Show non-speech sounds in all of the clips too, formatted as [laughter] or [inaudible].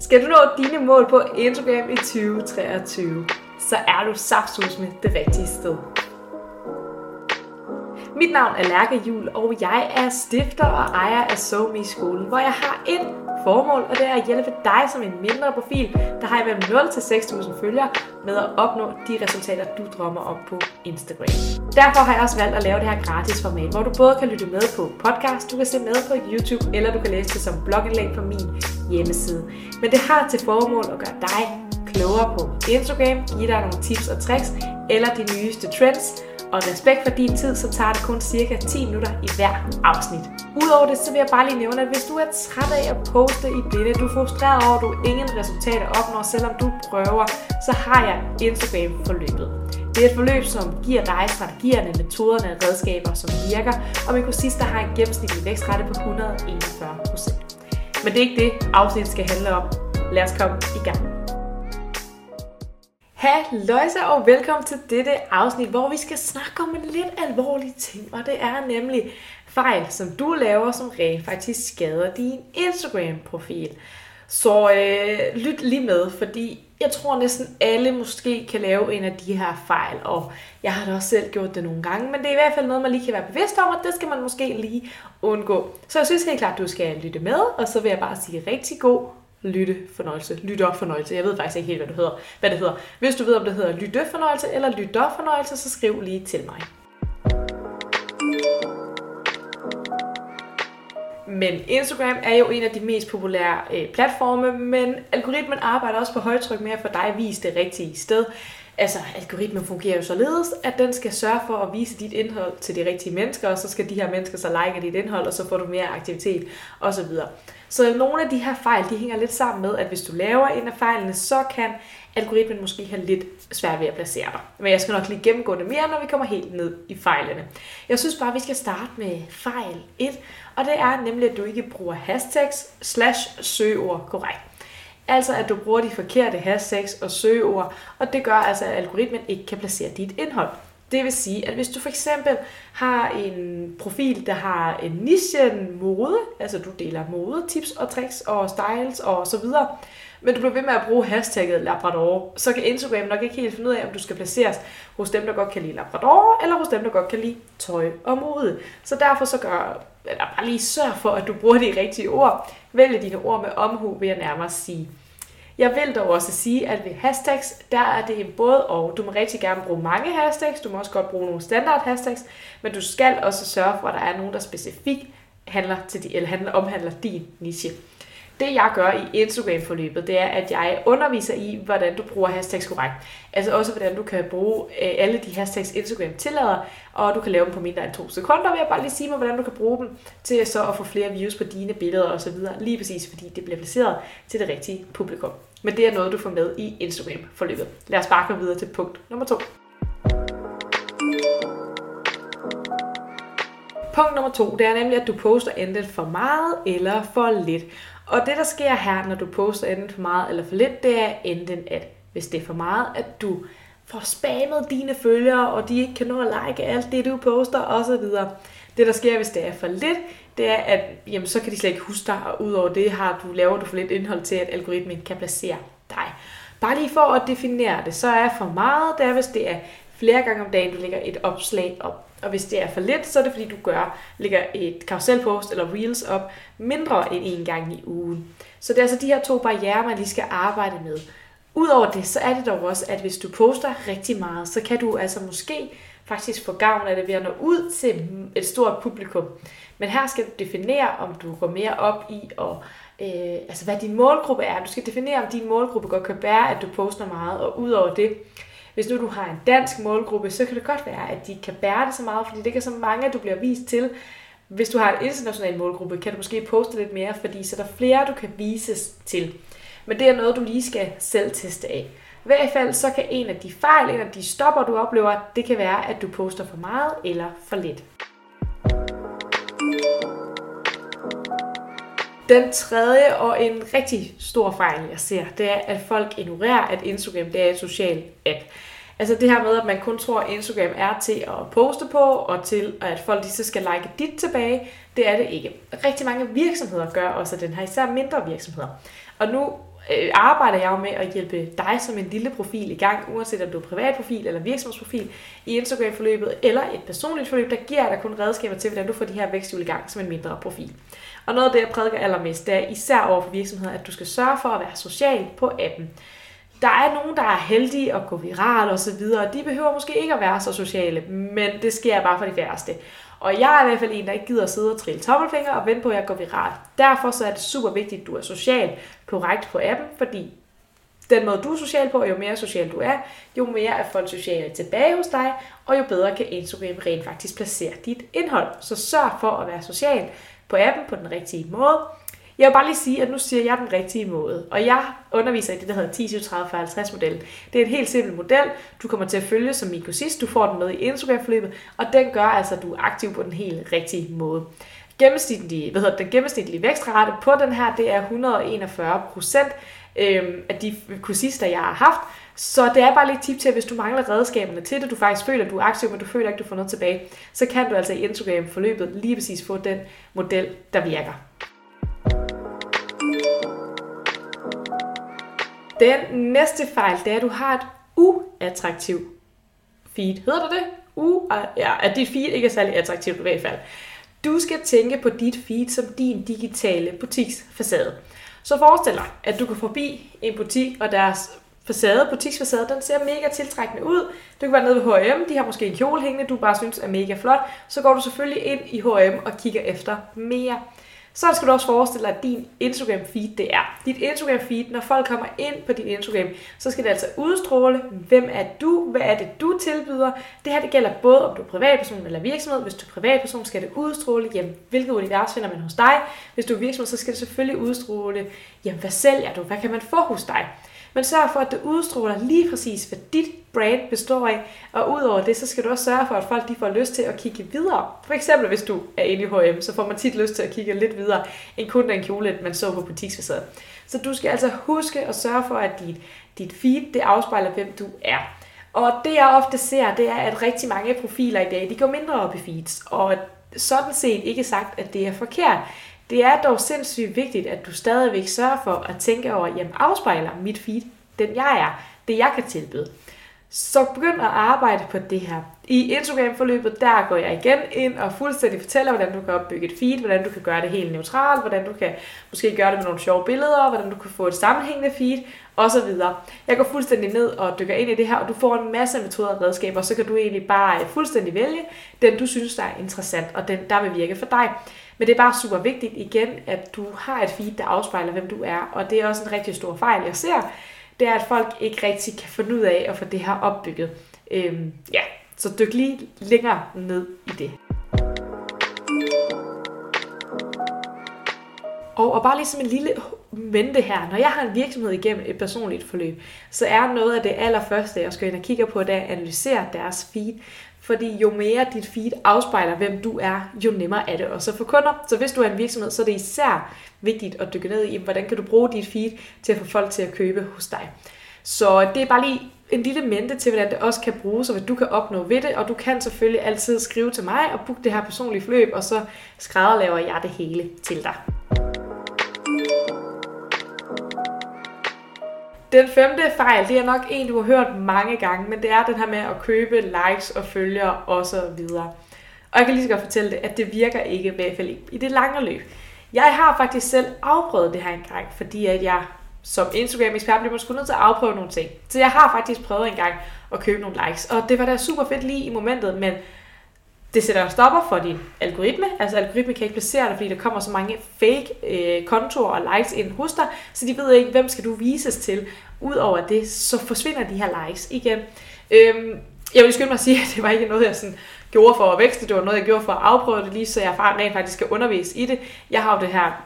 Skal du nå dine mål på Instagram i 2023, så er du saftsus med det rigtige sted. Mit navn er Lærke Jul, og jeg er stifter og ejer af SoMe skolen, hvor jeg har et formål, og det er at hjælpe dig som en mindre profil, der har imellem 0 til 6.000 følgere, med at opnå de resultater, du drømmer om på Instagram. Derfor har jeg også valgt at lave det her gratis format, hvor du både kan lytte med på podcast, du kan se med på YouTube, eller du kan læse det som blogindlæg på min hjemmeside. Men det har til formål at gøre dig klogere på Instagram, give dig nogle tips og tricks, eller de nyeste trends, og respekt for din tid, så tager det kun cirka 10 minutter i hver afsnit. Udover det, så vil jeg bare lige nævne, at hvis du er træt af at poste i blinde, du er frustreret over, at du ingen resultater opnår, selvom du prøver, så har jeg Instagram-forløbet. Det er et forløb, som giver dig strategierne, metoderne og redskaber, som virker, og min kursist, der har en gennemsnitlig vækstrate på 141%. Men det er ikke det, afsnittet skal handle om. Lad os komme i gang. Halløjsa og velkommen til dette afsnit, hvor vi skal snakke om en lidt alvorlig ting, og det er nemlig fejl, som du laver, som rent faktisk skader din Instagram-profil. Så øh, lyt lige med, fordi jeg tror næsten alle måske kan lave en af de her fejl, og jeg har da også selv gjort det nogle gange, men det er i hvert fald noget, man lige kan være bevidst om, og det skal man måske lige undgå. Så jeg synes helt klart, du skal lytte med, og så vil jeg bare sige rigtig god lytte fornøjelse. Lytte op fornøjelse. Jeg ved faktisk ikke helt, hvad det hedder. Hvad det hedder. Hvis du ved, om det hedder lytte fornøjelse eller lytte op fornøjelse, så skriv lige til mig. Men Instagram er jo en af de mest populære øh, platforme, men algoritmen arbejder også på højtryk med at få dig vist det rigtige sted. Altså, algoritmen fungerer jo således, at den skal sørge for at vise dit indhold til de rigtige mennesker, og så skal de her mennesker så like dit indhold, og så får du mere aktivitet osv. Så nogle af de her fejl, de hænger lidt sammen med, at hvis du laver en af fejlene, så kan algoritmen måske have lidt svært ved at placere dig. Men jeg skal nok lige gennemgå det mere, når vi kommer helt ned i fejlene. Jeg synes bare, at vi skal starte med fejl 1, og det er nemlig, at du ikke bruger hashtags slash søgeord korrekt. Altså at du bruger de forkerte hashtags og søgeord, og det gør altså, at algoritmen ikke kan placere dit indhold. Det vil sige, at hvis du for eksempel har en profil, der har en niche mode, altså du deler mode, tips og tricks og styles og så videre, men du bliver ved med at bruge hashtagget Labrador, så kan Instagram nok ikke helt finde ud af, om du skal placeres hos dem, der godt kan lide Labrador, eller hos dem, der godt kan lide tøj og mode. Så derfor så gør, eller bare lige sørg for, at du bruger de rigtige ord. Vælg dine ord med omhu, vil jeg nærmere sige. Jeg vil dog også sige, at ved hashtags, der er det både og. Du må rigtig gerne bruge mange hashtags, du må også godt bruge nogle standard hashtags, men du skal også sørge for, at der er nogen, der specifikt handler til de, eller handler, omhandler din niche. Det jeg gør i Instagram-forløbet, det er, at jeg underviser i, hvordan du bruger hashtags korrekt. Altså også, hvordan du kan bruge øh, alle de hashtags, Instagram tillader, og du kan lave dem på mindre end to sekunder. Vil jeg bare lige sige mig, hvordan du kan bruge dem til så at få flere views på dine billeder osv. Lige præcis, fordi det bliver placeret til det rigtige publikum. Men det er noget, du får med i Instagram-forløbet. Lad os bare gå videre til punkt nummer to. Punkt nummer to, det er nemlig, at du poster enten for meget eller for lidt. Og det, der sker her, når du poster enten for meget eller for lidt, det er enten, at hvis det er for meget, at du får spammet dine følgere, og de ikke kan nå at like alt det, du poster osv. Det, der sker, hvis det er for lidt, det er, at jamen, så kan de slet ikke huske dig, og udover det har du, laver du for lidt indhold til, at algoritmen kan placere dig. Bare lige for at definere det, så er for meget, det er, hvis det er flere gange om dagen, du lægger et opslag op. Og hvis det er for lidt, så er det fordi, du gør, lægger et karuselpost eller reels op mindre end en gang i ugen. Så det er altså de her to barriere, man lige skal arbejde med. Udover det, så er det dog også, at hvis du poster rigtig meget, så kan du altså måske faktisk få gavn af det ved at nå ud til et stort publikum. Men her skal du definere, om du går mere op i, og, øh, altså hvad din målgruppe er. Du skal definere, om din målgruppe godt kan bære, at du poster meget, og udover det, hvis nu du har en dansk målgruppe, så kan det godt være, at de kan bære det så meget, fordi det er så mange, du bliver vist til. Hvis du har en international målgruppe, kan du måske poste lidt mere, fordi så er der flere, du kan vises til. Men det er noget, du lige skal selv teste af. I hvert fald så kan en af de fejl, en af de stopper, du oplever, det kan være, at du poster for meget eller for lidt. Den tredje og en rigtig stor fejl, jeg ser, det er, at folk ignorerer, at Instagram det er et social app. Altså det her med, at man kun tror, at Instagram er til at poste på, og til at folk lige så skal like dit tilbage, det er det ikke. Rigtig mange virksomheder gør også den her, især mindre virksomheder. Og nu øh, arbejder jeg jo med at hjælpe dig som en lille profil i gang, uanset om du er privatprofil eller virksomhedsprofil, i Instagram-forløbet eller et personligt forløb, der giver dig kun redskaber til, hvordan du får de her væksthjul i gang som en mindre profil. Og noget af det, jeg prædiker allermest, det er især over for virksomheder, at du skal sørge for at være social på appen. Der er nogen, der er heldige at gå viral og så videre, og de behøver måske ikke at være så sociale, men det sker bare for de færreste. Og jeg er i hvert fald en, der ikke gider at sidde og trille tommelfinger og vente på, at jeg går viralt. Derfor så er det super vigtigt, at du er social korrekt på appen, fordi den måde, du er social på, jo mere social du er, jo mere er folk sociale tilbage hos dig, og jo bedre kan Instagram rent faktisk placere dit indhold. Så sørg for at være social på appen på den rigtige måde. Jeg vil bare lige sige, at nu siger jeg den rigtige måde. Og jeg underviser i det, der hedder 10 30 50 modellen. Det er en helt simpel model, du kommer til at følge som min kursist. Du får den med i Instagram-forløbet, og den gør altså, at du er aktiv på den helt rigtige måde. Gennemsnitlige, hvad hedder, den gennemsnitlige vækstrate på den her, det er 141 procent øhm, af de kursister, jeg har haft. Så det er bare lidt tip til, at hvis du mangler redskaberne til det, du faktisk føler, at du er aktiv, men du føler ikke, at du får noget tilbage, så kan du altså i Instagram-forløbet lige præcis få den model, der virker. Den næste fejl, det er, at du har et uattraktivt feed. Hedder det det? U ja, at dit feed ikke er særlig attraktivt i hvert fald. Du skal tænke på dit feed som din digitale butiksfacade. Så forestil dig, at du går forbi en butik, og deres facade, butiksfacade, den ser mega tiltrækkende ud. Du kan være nede ved H&M, de har måske en kjole hængende, du bare synes er mega flot. Så går du selvfølgelig ind i H&M og kigger efter mere så skal du også forestille dig, at din Instagram feed det er. Dit Instagram feed, når folk kommer ind på din Instagram, så skal det altså udstråle, hvem er du, hvad er det du tilbyder. Det her det gælder både om du er privatperson eller virksomhed. Hvis du er privatperson, skal det udstråle, jamen, hvilket univers finder man hos dig. Hvis du er virksomhed, så skal det selvfølgelig udstråle, jamen, hvad sælger du, hvad kan man få hos dig. Men sørg for, at det udstråler lige præcis, hvad dit brand består af. Og udover det, så skal du også sørge for, at folk de får lyst til at kigge videre. For eksempel, hvis du er inde i H&M, så får man tit lyst til at kigge lidt videre, end kun den kjole, man så på butiksfacaden. Så du skal altså huske at sørge for, at dit, dit feed, det afspejler, hvem du er. Og det jeg ofte ser, det er, at rigtig mange profiler i dag, de går mindre op i feeds. Og sådan set ikke sagt, at det er forkert. Det er dog sindssygt vigtigt, at du stadigvæk sørger for at tænke over, jamen afspejler mit feed den jeg er, det jeg kan tilbyde. Så begynd at arbejde på det her. I Instagram-forløbet, der går jeg igen ind og fuldstændig fortæller, hvordan du kan opbygge et feed, hvordan du kan gøre det helt neutralt, hvordan du kan måske gøre det med nogle sjove billeder, hvordan du kan få et sammenhængende feed, osv. Jeg går fuldstændig ned og dykker ind i det her, og du får en masse metoder og redskaber, og så kan du egentlig bare fuldstændig vælge den, du synes, der er interessant, og den, der vil virke for dig. Men det er bare super vigtigt igen, at du har et feed, der afspejler, hvem du er, og det er også en rigtig stor fejl, jeg ser, det er, at folk ikke rigtig kan finde ud af at få det her opbygget. Øhm, ja, så dyk lige længere ned i det. Og, og bare ligesom en lille mente her, når jeg har en virksomhed igennem et personligt forløb, så er noget af det allerførste, jeg skal ind og kigge på, det er at analysere deres feed. Fordi jo mere dit feed afspejler, hvem du er, jo nemmere er det også for kunder. Så hvis du er en virksomhed, så er det især vigtigt at dykke ned i, hvordan kan du bruge dit feed til at få folk til at købe hos dig. Så det er bare lige en lille mente til, hvordan det også kan bruges, og hvad du kan opnå ved det. Og du kan selvfølgelig altid skrive til mig og booke det her personlige forløb, og så skrædderlaver jeg det hele til dig. Den femte fejl, det er nok en, du har hørt mange gange, men det er den her med at købe likes og følgere osv. Og jeg kan lige så godt fortælle det, at det virker ikke, i hvert fald i det lange løb. Jeg har faktisk selv afprøvet det her engang, fordi at jeg som Instagram-ekspert bliver måske nødt til at afprøve nogle ting. Så jeg har faktisk prøvet en gang at købe nogle likes, og det var da super fedt lige i momentet, men det sætter en stopper for din algoritme. Altså algoritme kan ikke placere dig, fordi der kommer så mange fake øh, kontorer og likes ind hos dig, så de ved ikke, hvem skal du vises til. Udover det, så forsvinder de her likes igen. Øhm, jeg vil skynde mig at sige, [laughs] at det var ikke noget, jeg sådan gjorde for at vækste. Det var noget, jeg gjorde for at afprøve det lige, så jeg rent faktisk skal undervise i det. Jeg har jo det her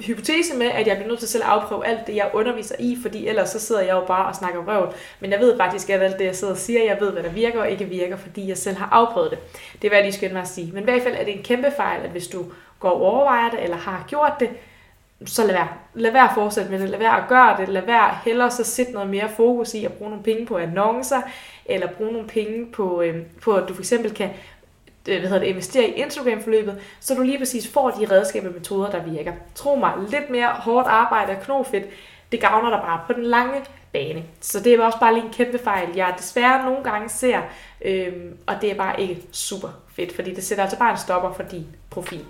hypotese med, at jeg bliver nødt til selv at afprøve alt det, jeg underviser i, fordi ellers så sidder jeg jo bare og snakker røv. Men jeg ved faktisk, at alt det, jeg sidder og siger, jeg ved, hvad der virker og ikke virker, fordi jeg selv har afprøvet det. Det er, hvad jeg lige skynde mig at sige. Men i hvert fald er det en kæmpe fejl, at hvis du går og overvejer det, eller har gjort det, så lad være. Lad være at fortsætte med det. Lad være at gøre det. Lad være hellere så sætte noget mere fokus i at bruge nogle penge på annoncer, eller bruge nogle penge på, øh, på at du for eksempel kan Øh, hvad hedder det, investere i Instagram-forløbet, så du lige præcis får de redskaber og metoder, der virker. Tro mig, lidt mere hårdt arbejde og knofedt, Det gavner dig bare på den lange bane. Så det er også bare lige en kæmpe fejl, jeg desværre nogle gange ser, øhm, og det er bare ikke super fedt, fordi det sætter altså bare en stopper for din profil.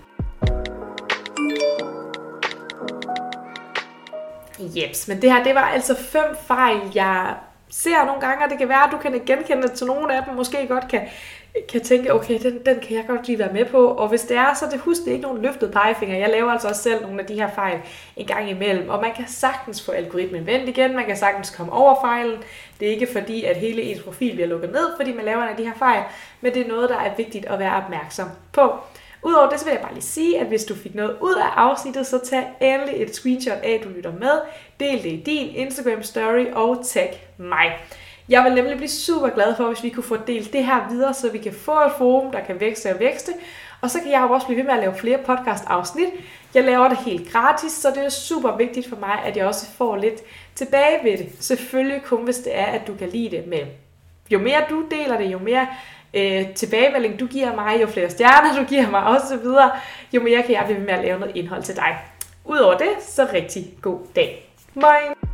Jeps, men det her, det var altså fem fejl, jeg ser nogle gange, og det kan være, at du kan genkende til nogle af dem, måske godt kan, kan tænke, okay, den, den kan jeg godt lige være med på, og hvis det er, så det husk, det er ikke nogen løftet pegefinger. Jeg laver altså også selv nogle af de her fejl en gang imellem, og man kan sagtens få algoritmen vendt igen, man kan sagtens komme over fejlen. Det er ikke fordi, at hele ens profil bliver lukket ned, fordi man laver en af de her fejl, men det er noget, der er vigtigt at være opmærksom på. Udover det, så vil jeg bare lige sige, at hvis du fik noget ud af afsnittet, så tag endelig et screenshot af, at du lytter med. Del det i din Instagram story og tag mig. Jeg vil nemlig blive super glad for, hvis vi kunne få delt det her videre, så vi kan få et forum, der kan vækste og vækste. Og så kan jeg jo også blive ved med at lave flere podcast-afsnit. Jeg laver det helt gratis, så det er super vigtigt for mig, at jeg også får lidt tilbage ved det. Selvfølgelig kun, hvis det er, at du kan lide det. Men jo mere du deler det, jo mere øh, tilbagemelding du giver mig, jo flere stjerner du giver mig osv., jo mere kan jeg blive ved med at lave noget indhold til dig. Udover det, så rigtig god dag. Moin!